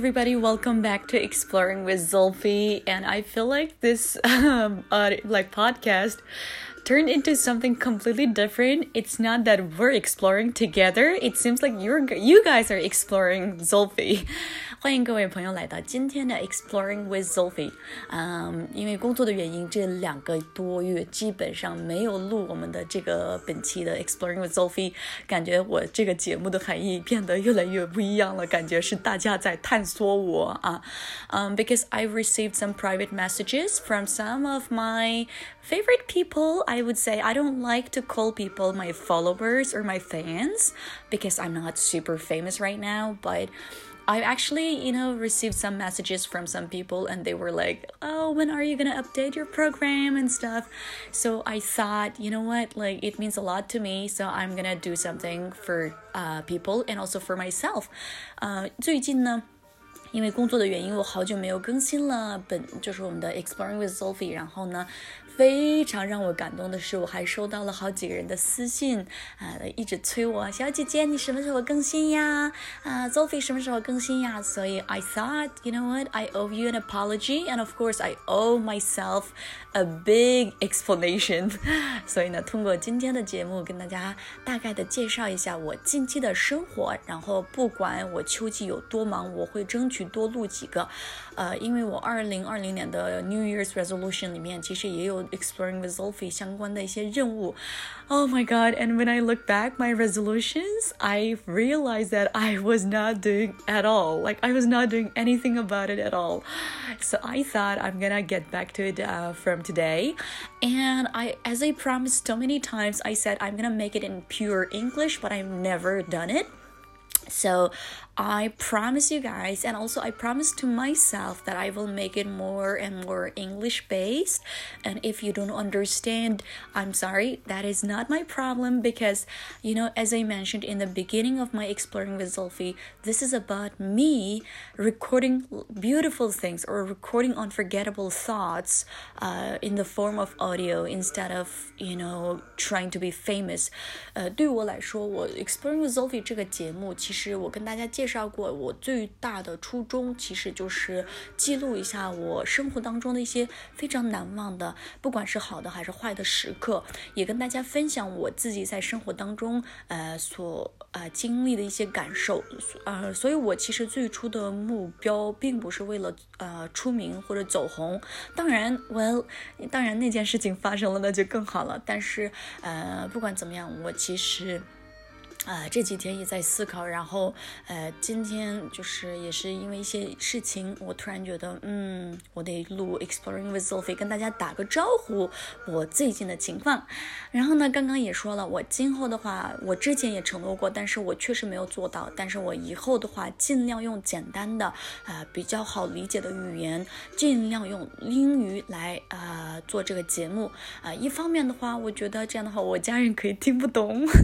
Everybody. Welcome back to Exploring with Zulfi. And I feel like this um, uh, like podcast turned into something completely different. It's not that we're exploring together. It seems like you're you guys are exploring Zulfi. 欢迎各位朋友来到今天的 Exploring with Sophie。嗯，因为工作的原因，这两个多月基本上没有录我们的这个本期的 Exploring with Sophie，感觉我这个节目的含义变得越来越不一样了，感觉是大家在探索我啊。嗯，because I've received some private messages from some of my favorite people. I would say I don't like to call people my followers or my fans because I'm not super famous right now, but I actually, you know, received some messages from some people and they were like, oh, when are you going to update your program and stuff? So I thought, you know what, like it means a lot to me. So I'm going to do something for uh, people and also for myself. 呃，最近呢。因为工作的原因，我好久没有更新了，本就是我们的 Exploring with Sophie。然后呢， 非常让我感动的是，我还收到了好几个人的私信，啊，一直催我，小姐姐，你什么时候更新呀？啊，Sophie 什么时候更新呀？所以 I thought, you know what, I owe you an apology, and of course I owe myself a big explanation。所以呢，通过今天的节目，跟大家大概的介绍一下我近期的生活。然后不管我秋季有多忙，我会争取多录几个。呃，因为我二零二零年的 New Year's resolution 里面其实也有 exploring with Zulfi 相关的一些任务。Oh my god! And when I look back my resolutions, I realized that I was not doing at all. Like I was not doing anything about it at all. So I thought I'm gonna get back to it uh, from today. And I, as I promised so many times, I said I'm gonna make it in pure English, but I've never done it. So I promise you guys, and also I promise to myself that I will make it more and more English based. And if you don't understand, I'm sorry, that is not my problem because, you know, as I mentioned in the beginning of my Exploring with Zulfi, this is about me recording beautiful things or recording unforgettable thoughts uh, in the form of audio instead of, you know, trying to be famous. 呃，对我来说，我 Exploring with Zulfi 这个节目，其实我跟大家介 绍。过，我最大的初衷其实就是记录一下我生活当中的一些非常难忘的，不管是好的还是坏的时刻，也跟大家分享我自己在生活当中呃所呃经历的一些感受。呃，所以我其实最初的目标并不是为了呃出名或者走红，当然，well，当然那件事情发生了那就更好了。但是呃，不管怎么样，我其实。啊，这几天也在思考，然后，呃，今天就是也是因为一些事情，我突然觉得，嗯，我得录 Exploring with Sophie，跟大家打个招呼，我最近的情况。然后呢，刚刚也说了，我今后的话，我之前也承诺过，但是我确实没有做到。但是我以后的话，尽量用简单的，呃，比较好理解的语言，尽量用英语来，呃，做这个节目。啊，一方面的话，我觉得这样的话，我家人可以听不懂。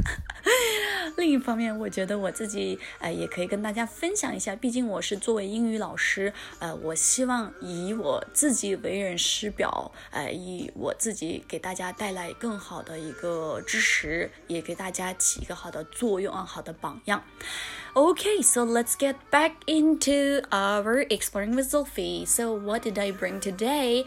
另一方面，我觉得我自己呃也可以跟大家分享一下，毕竟我是作为英语老师，呃，我希望以我自己为人师表，呃，以我自己给大家带来更好的一个知识，也给大家起一个好的作用啊，好的榜样。Okay, so let's get back into our exploring with Sophie. So what did I bring today?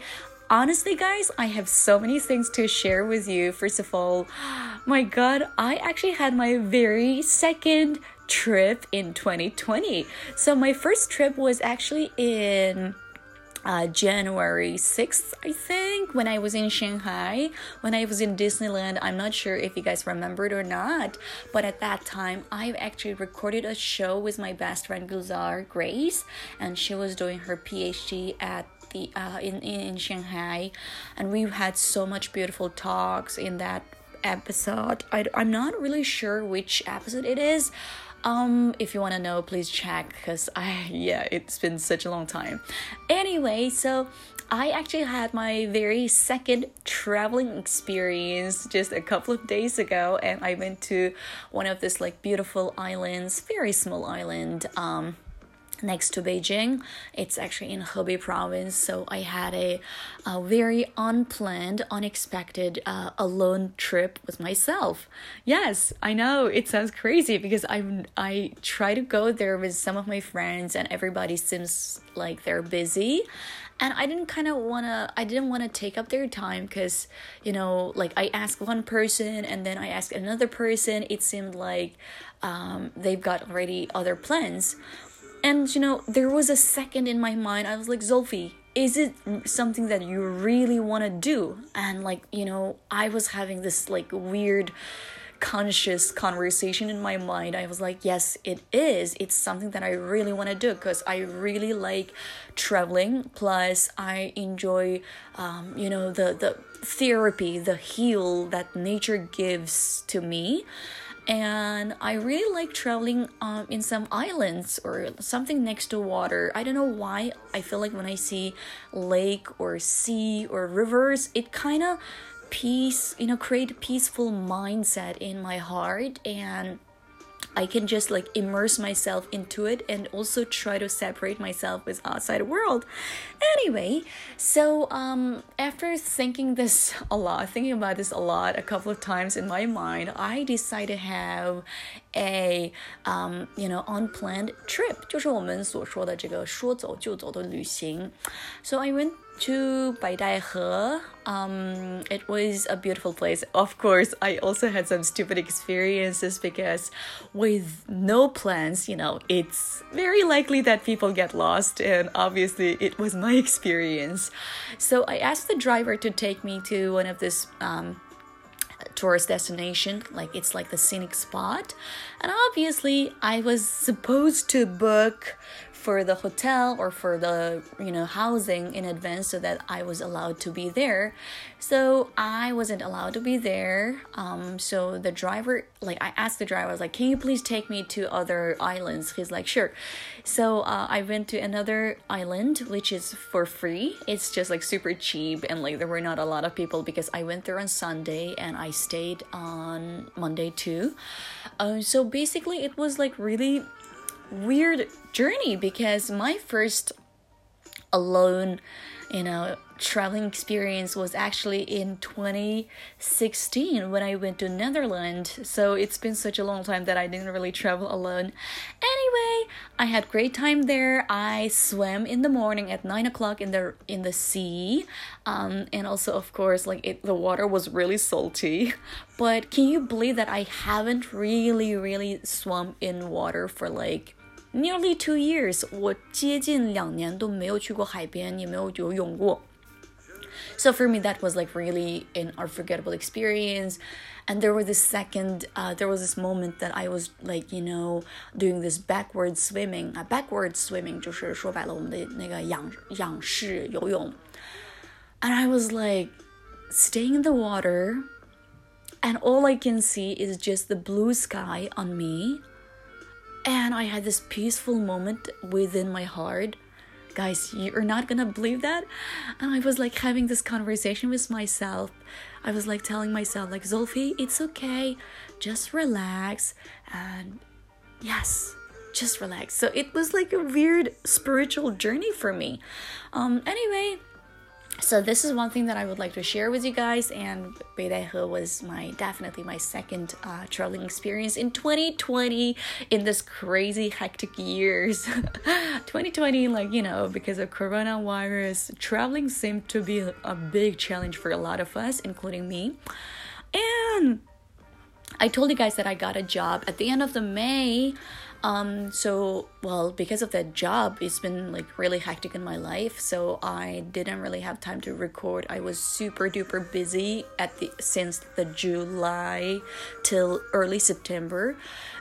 Honestly, guys, I have so many things to share with you. First of all, my god, I actually had my very second trip in 2020. So, my first trip was actually in uh, January 6th, I think, when I was in Shanghai, when I was in Disneyland. I'm not sure if you guys remembered or not, but at that time, I actually recorded a show with my best friend Gulzar Grace, and she was doing her PhD at the uh, in, in Shanghai, and we had so much beautiful talks in that episode. I, I'm not really sure which episode it is. Um, if you want to know, please check because I yeah, it's been such a long time. Anyway, so I actually had my very second traveling experience just a couple of days ago, and I went to one of this like beautiful islands, very small island. Um, next to Beijing. It's actually in Hebei province. So I had a, a very unplanned, unexpected uh, alone trip with myself. Yes, I know it sounds crazy because I I try to go there with some of my friends and everybody seems like they're busy. And I didn't kind of want to I didn't want to take up their time cuz you know, like I asked one person and then I asked another person. It seemed like um, they've got already other plans and you know, there was a second in my mind, I was like, Zulfi, is it something that you really want to do? And like, you know, I was having this like weird conscious conversation in my mind. I was like yes it is. It's something that i really want to do because i really like traveling. Plus i enjoy um, you know the the therapy the heal that nature gives to me and I really like traveling um, in some islands or something next to water. I don't know why. I feel like when I see lake or sea or rivers, it kind of peace, you know, create a peaceful mindset in my heart and I can just like immerse myself into it and also try to separate myself with outside world. Anyway, so um after thinking this a lot, thinking about this a lot a couple of times in my mind, I decided to have a um you know unplanned trip，就是我们所说的这个说走就走的旅行。So I went to Beidaihe. Um, it was a beautiful place. Of course, I also had some stupid experiences because with no plans, you know, it's very likely that people get lost, and obviously it was my experience. So I asked the driver to take me to one of this um, tourist destination like it's like the scenic spot. And obviously i was supposed to book for the hotel or for the you know housing in advance so that I was allowed to be there. So I wasn't allowed to be there. Um, so the driver, like I asked the driver, I was like, "Can you please take me to other islands?" He's like, "Sure." So uh, I went to another island which is for free. It's just like super cheap and like there were not a lot of people because I went there on Sunday and I stayed on Monday too. Um, so basically, it was like really weird journey because my first alone, you know, traveling experience was actually in 2016 when I went to Netherlands. So it's been such a long time that I didn't really travel alone. Anyway, I had great time there. I swam in the morning at nine o'clock in the in the sea, um, and also of course like it, the water was really salty. But can you believe that I haven't really really swum in water for like nearly two years，我接近两年都没有去过海边，也没有游泳过。So for me, that was like really an unforgettable experience. And there was this second, uh, there was this moment that I was like, you know, doing this backward swimming. Uh, backward swimming 就是说白了我们的那个仰仰式游泳。And I was like staying in the water, and all I can see is just the blue sky on me and I had this peaceful moment within my heart. Guys, you're not gonna believe that. And I was like having this conversation with myself. I was like telling myself, like, Zulfi, it's okay. Just relax. And yes, just relax. So it was like a weird spiritual journey for me. Um, anyway, so this is one thing that I would like to share with you guys and Beidaihe was my definitely my second uh, traveling experience in 2020 in this crazy hectic years. 2020 like you know because of coronavirus traveling seemed to be a big challenge for a lot of us including me. And I told you guys that I got a job at the end of the May um, so well, because of that job, it's been like really hectic in my life. So I didn't really have time to record. I was super duper busy at the since the July till early September,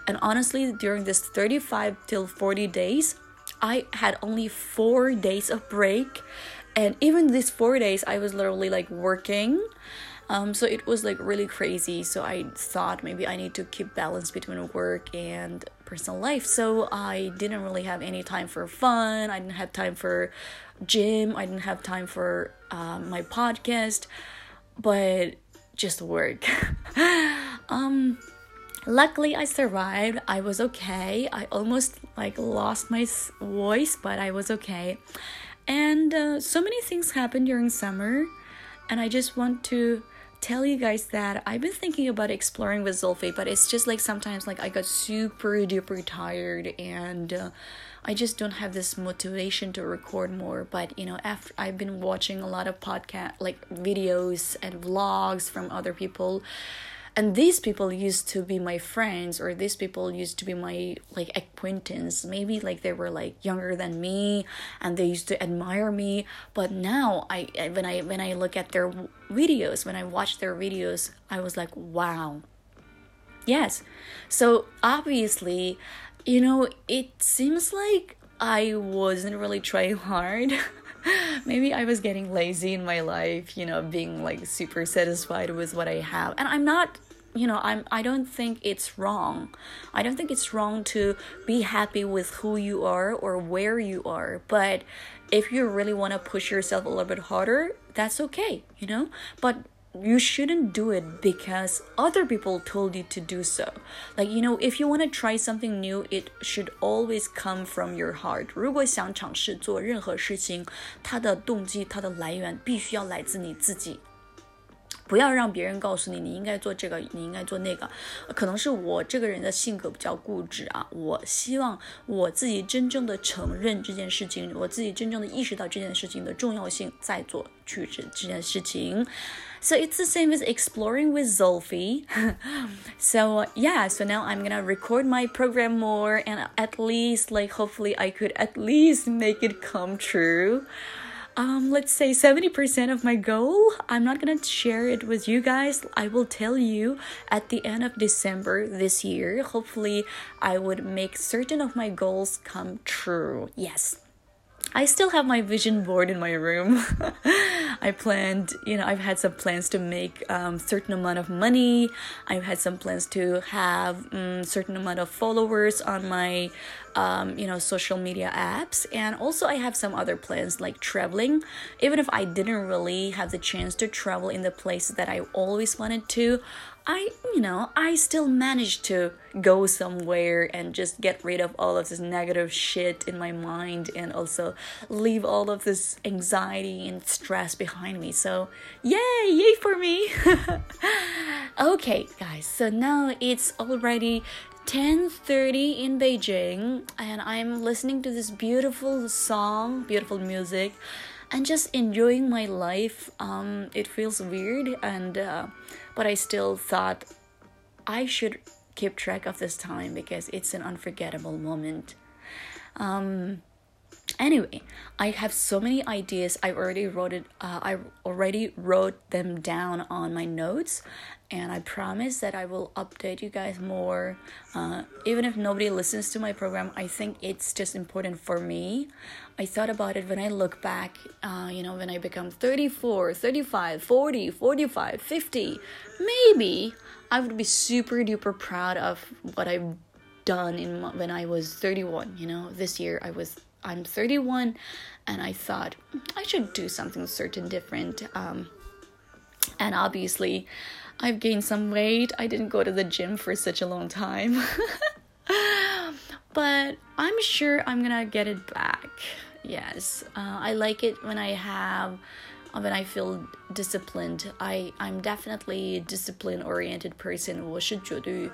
and honestly, during this thirty five till forty days, I had only four days of break, and even these four days, I was literally like working. Um, so it was like really crazy. So I thought maybe I need to keep balance between work and personal life. So I didn't really have any time for fun. I didn't have time for gym. I didn't have time for um, my podcast, but just work. um, luckily I survived. I was okay. I almost like lost my voice, but I was okay. And uh, so many things happened during summer, and I just want to tell you guys that I've been thinking about exploring with Zulfi, but it's just like sometimes like I got super duper tired and uh, I just don't have this motivation to record more. But you know, after I've been watching a lot of podcast like videos and vlogs from other people and these people used to be my friends or these people used to be my like acquaintance. Maybe like they were like younger than me and they used to admire me. But now i when i when i look at their videos when i watch their videos i was like wow. Yes. So obviously you know it seems like i wasn't really trying hard maybe I was getting lazy in my life, you know, being like super satisfied with what I have. And I'm not you know i'm i don't think it's wrong. I don't think it's wrong to be happy with who you are or where you are. But if you really want to push yourself a little bit harder that's okay you know? But you shouldn't do it because other people told you to do so. Like, you know, if you want to try something new, it should always come from your heart. 如果想尝试做任何事情，它的动机、它的来源必须要来自你自己。不要让别人告诉你你应该做这个，你应该做那个。可能是我这个人的性格比较固执啊，我希望我自己真正的承认这件事情，我自己真正的意识到这件事情的重要性，再做去这这件事情。 So it's the same as exploring with Zulfi. so yeah, so now I'm gonna record my program more and at least like hopefully I could at least make it come true um, let's say 70% of my goal. I'm not gonna share it with you guys. I will tell you at the end of December this year. Hopefully, I would make certain of my goals come true. Yes. I still have my vision board in my room. I planned, you know, I've had some plans to make um, certain amount of money. I've had some plans to have um, certain amount of followers on my, um, you know, social media apps, and also I have some other plans like traveling. Even if I didn't really have the chance to travel in the places that I always wanted to, I, you know, I still managed to go somewhere and just get rid of all of this negative shit in my mind and also leave all of this anxiety and stress behind me. So, yay, yay for me. okay, guys. So now it's already 10:30 in Beijing and I'm listening to this beautiful song, beautiful music and just enjoying my life. Um it feels weird and uh but I still thought I should keep track of this time because it's an unforgettable moment. Um, anyway, I have so many ideas. I already wrote it. Uh, I already wrote them down on my notes, and I promise that I will update you guys more. Uh, even if nobody listens to my program, I think it's just important for me. I thought about it when I look back, uh, you know, when I become 34, 35, 40, 45, 50, maybe I would be super duper proud of what I've done in when I was 31, you know. This year I was I'm 31 and I thought I should do something certain different um, and obviously I've gained some weight. I didn't go to the gym for such a long time. but I'm sure I'm gonna get it back. Yes, uh, I like it when I have when I feel disciplined. I I'm definitely discipline oriented person. 我是绝对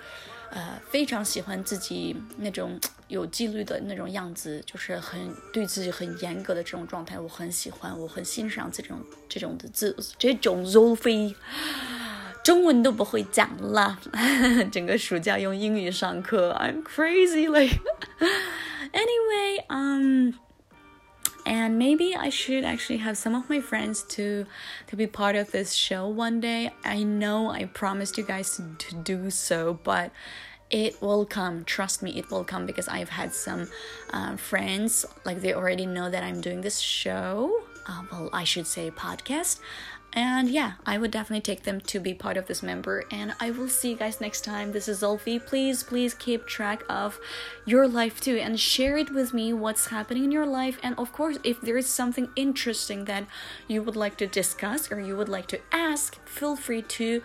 呃非常喜欢自己那种有纪律的那种样子，就是很对自己很严格的这种状态，我很喜欢，我很欣赏这种这种的自这种 Zoe。 中文都不会讲了，整个暑假用英语上课，I'm crazy like. anyway, um. and maybe I should actually have some of my friends to to be part of this show one day. I know I promised you guys to, to do so, but it will come trust me it will come because i've had some uh, friends like they already know that i'm doing this show uh, well i should say podcast and yeah, I would definitely take them to be part of this member. And I will see you guys next time. This is Zulfi. Please, please keep track of your life too and share it with me what's happening in your life. And of course, if there is something interesting that you would like to discuss or you would like to ask, feel free to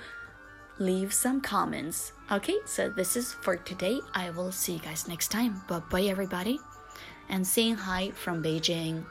leave some comments. Okay, so this is for today. I will see you guys next time. Bye bye, everybody. And saying hi from Beijing.